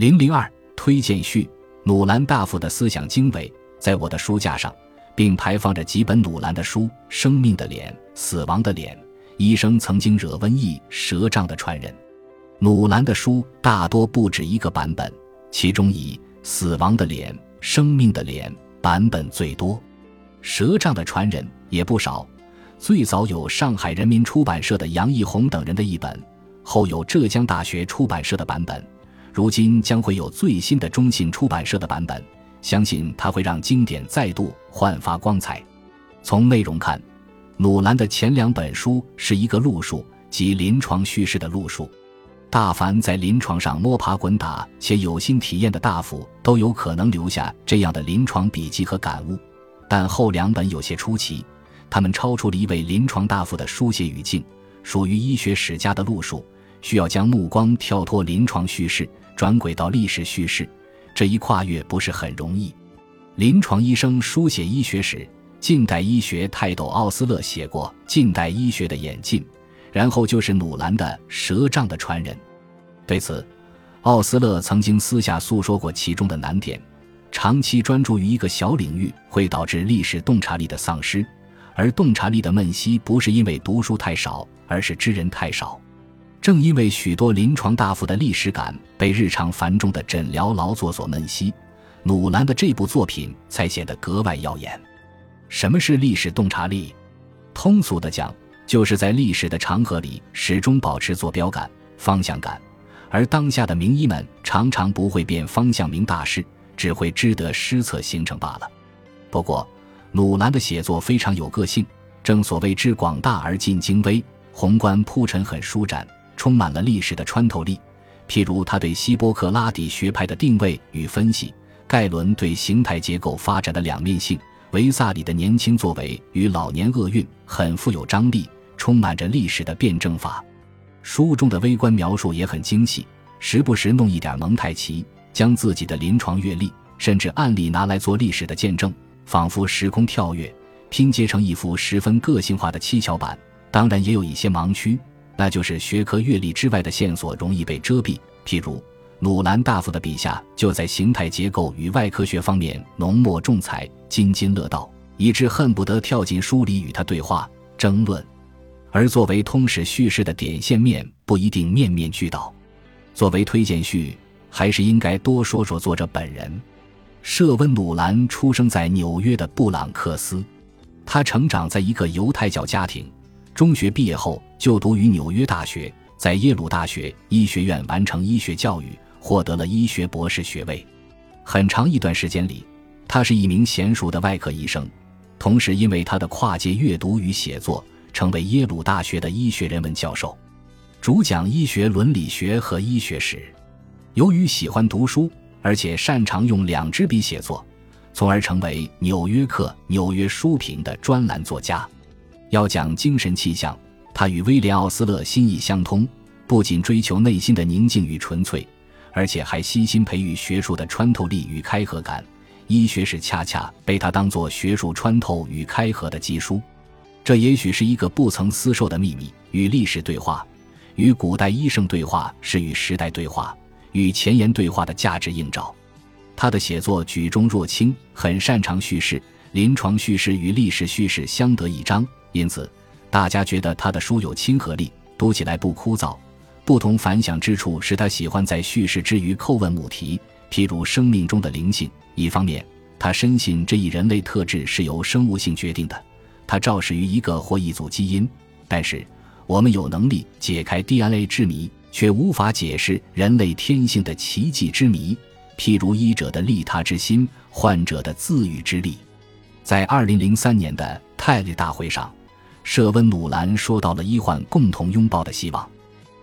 零零二推荐序：努兰大夫的思想经纬，在我的书架上，并排放着几本努兰的书，《生命的脸》《死亡的脸》《医生曾经惹瘟疫蛇杖的传人》。努兰的书大多不止一个版本，其中以《死亡的脸》《生命的脸》版本最多，《蛇杖的传人》也不少。最早有上海人民出版社的杨义宏等人的一本，后有浙江大学出版社的版本。如今将会有最新的中信出版社的版本，相信它会让经典再度焕发光彩。从内容看，努兰的前两本书是一个路数，即临床叙事的路数。大凡在临床上摸爬滚打且有心体验的大夫，都有可能留下这样的临床笔记和感悟。但后两本有些出奇，他们超出了一位临床大夫的书写语境，属于医学史家的路数，需要将目光跳脱临床叙事。转轨到历史叙事，这一跨越不是很容易。临床医生书写医学史，近代医学泰斗奥斯勒写过《近代医学的演进》，然后就是努兰的《蛇杖的传人》。对此，奥斯勒曾经私下诉说过其中的难点：长期专注于一个小领域会导致历史洞察力的丧失，而洞察力的闷息不是因为读书太少，而是知人太少。正因为许多临床大夫的历史感被日常繁重的诊疗劳作所闷息，努兰的这部作品才显得格外耀眼。什么是历史洞察力？通俗的讲，就是在历史的长河里始终保持坐标感、方向感。而当下的名医们常常不会变方向明大事，只会知得失策形成罢了。不过，努兰的写作非常有个性，正所谓知广大而尽精微，宏观铺陈很舒展。充满了历史的穿透力，譬如他对希波克拉底学派的定位与分析，盖伦对形态结构发展的两面性，维萨里的年轻作为与老年厄运，很富有张力，充满着历史的辩证法。书中的微观描述也很精细，时不时弄一点蒙太奇，将自己的临床阅历甚至案例拿来做历史的见证，仿佛时空跳跃，拼接成一幅十分个性化的七巧板。当然，也有一些盲区。那就是学科阅历之外的线索容易被遮蔽，譬如鲁兰大夫的笔下就在形态结构与外科学方面浓墨重彩、津津乐道，以致恨不得跳进书里与他对话争论。而作为通史叙事的点线面，不一定面面俱到。作为推荐序，还是应该多说说作者本人。舍温·鲁兰出生在纽约的布朗克斯，他成长在一个犹太教家庭。中学毕业后就读于纽约大学，在耶鲁大学医学院完成医学教育，获得了医学博士学位。很长一段时间里，他是一名娴熟的外科医生，同时因为他的跨界阅读与写作，成为耶鲁大学的医学人文教授，主讲医学伦理学和医学史。由于喜欢读书，而且擅长用两支笔写作，从而成为《纽约客》《纽约书评》的专栏作家。要讲精神气象，他与威廉·奥斯勒心意相通，不仅追求内心的宁静与纯粹，而且还悉心培育学术的穿透力与开合感。医学史恰恰被他当作学术穿透与开合的基书。这也许是一个不曾私授的秘密：与历史对话，与古代医生对话，是与时代对话、与前沿对话的价值映照。他的写作举重若轻，很擅长叙事，临床叙事与历史叙事相得益彰。因此，大家觉得他的书有亲和力，读起来不枯燥。不同凡响之处是他喜欢在叙事之余叩问母题，譬如生命中的灵性。一方面，他深信这一人类特质是由生物性决定的，它肇始于一个或一组基因；但是，我们有能力解开 DNA 之谜，却无法解释人类天性的奇迹之谜，譬如医者的利他之心，患者的自愈之力。在二零零三年的泰利大会上。舍温·努兰说到了医患共同拥抱的希望。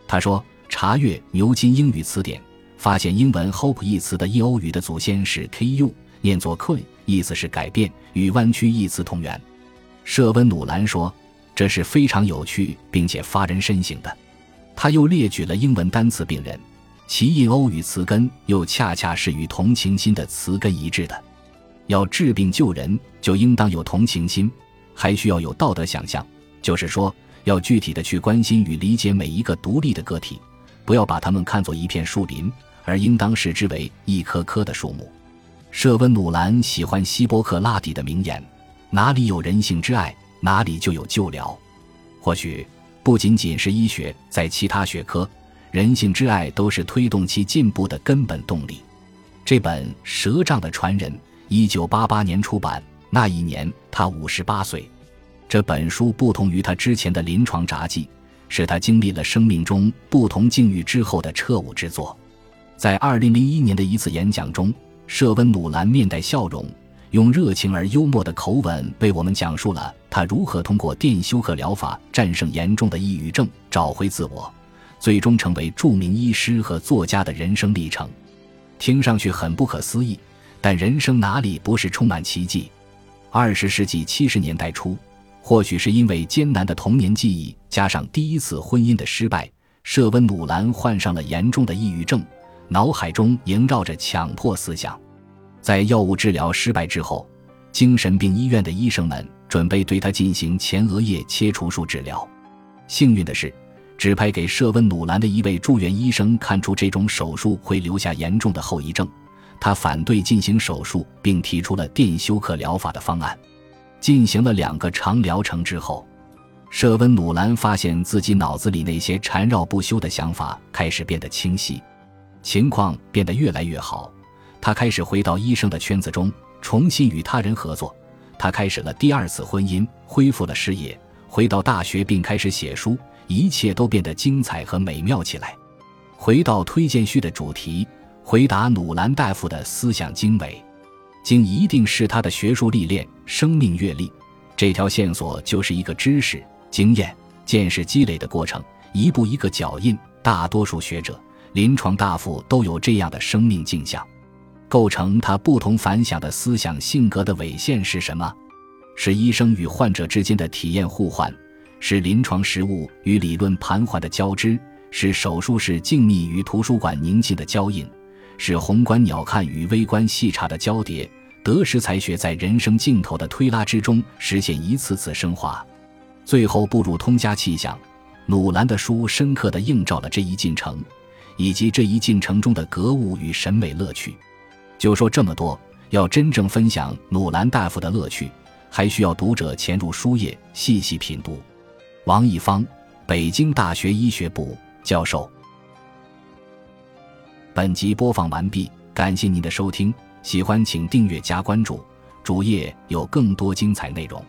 他说：“查阅牛津英语词典，发现英文 ‘hope’ 一词的印欧语的祖先是 ‘ku’，念作 q，意思是改变，与弯曲一词同源。”舍温·努兰说：“这是非常有趣并且发人深省的。”他又列举了英文单词“病人”，其印欧语词根又恰恰是与同情心的词根一致的。要治病救人，就应当有同情心。还需要有道德想象，就是说，要具体的去关心与理解每一个独立的个体，不要把他们看作一片树林，而应当视之为一棵棵的树木。舍温努兰喜欢希波克拉底的名言：“哪里有人性之爱，哪里就有救疗。”或许不仅仅是医学，在其他学科，人性之爱都是推动其进步的根本动力。这本《蛇杖的传人》一九八八年出版，那一年他五十八岁。这本书不同于他之前的临床札记，是他经历了生命中不同境遇之后的彻悟之作。在二零零一年的一次演讲中，舍温努兰面带笑容，用热情而幽默的口吻为我们讲述了他如何通过电休克疗法战胜严重的抑郁症，找回自我，最终成为著名医师和作家的人生历程。听上去很不可思议，但人生哪里不是充满奇迹？二十世纪七十年代初。或许是因为艰难的童年记忆，加上第一次婚姻的失败，舍温努兰患上了严重的抑郁症，脑海中萦绕着强迫思想。在药物治疗失败之后，精神病医院的医生们准备对他进行前额叶切除术治疗。幸运的是，指派给舍温努兰的一位住院医生看出这种手术会留下严重的后遗症，他反对进行手术，并提出了电休克疗法的方案。进行了两个长疗程之后，舍温努兰发现自己脑子里那些缠绕不休的想法开始变得清晰，情况变得越来越好。他开始回到医生的圈子中，重新与他人合作。他开始了第二次婚姻，恢复了事业，回到大学并开始写书，一切都变得精彩和美妙起来。回到推荐序的主题，回答努兰大夫的思想经纬。经一定是他的学术历练、生命阅历，这条线索就是一个知识、经验、见识积累的过程，一步一个脚印。大多数学者、临床大夫都有这样的生命镜像，构成他不同凡响的思想性格的纬线是什么？是医生与患者之间的体验互换，是临床实务与理论盘桓的交织，是手术室静谧与图书馆宁静的交映，是宏观鸟瞰与微观细察的交叠。德时才学在人生尽头的推拉之中实现一次次升华，最后步入通家气象。努兰的书深刻地映照了这一进程，以及这一进程中的格物与审美乐趣。就说这么多，要真正分享努兰大夫的乐趣，还需要读者潜入书页，细细品读。王一方，北京大学医学部教授。本集播放完毕，感谢您的收听。喜欢请订阅加关注，主页有更多精彩内容。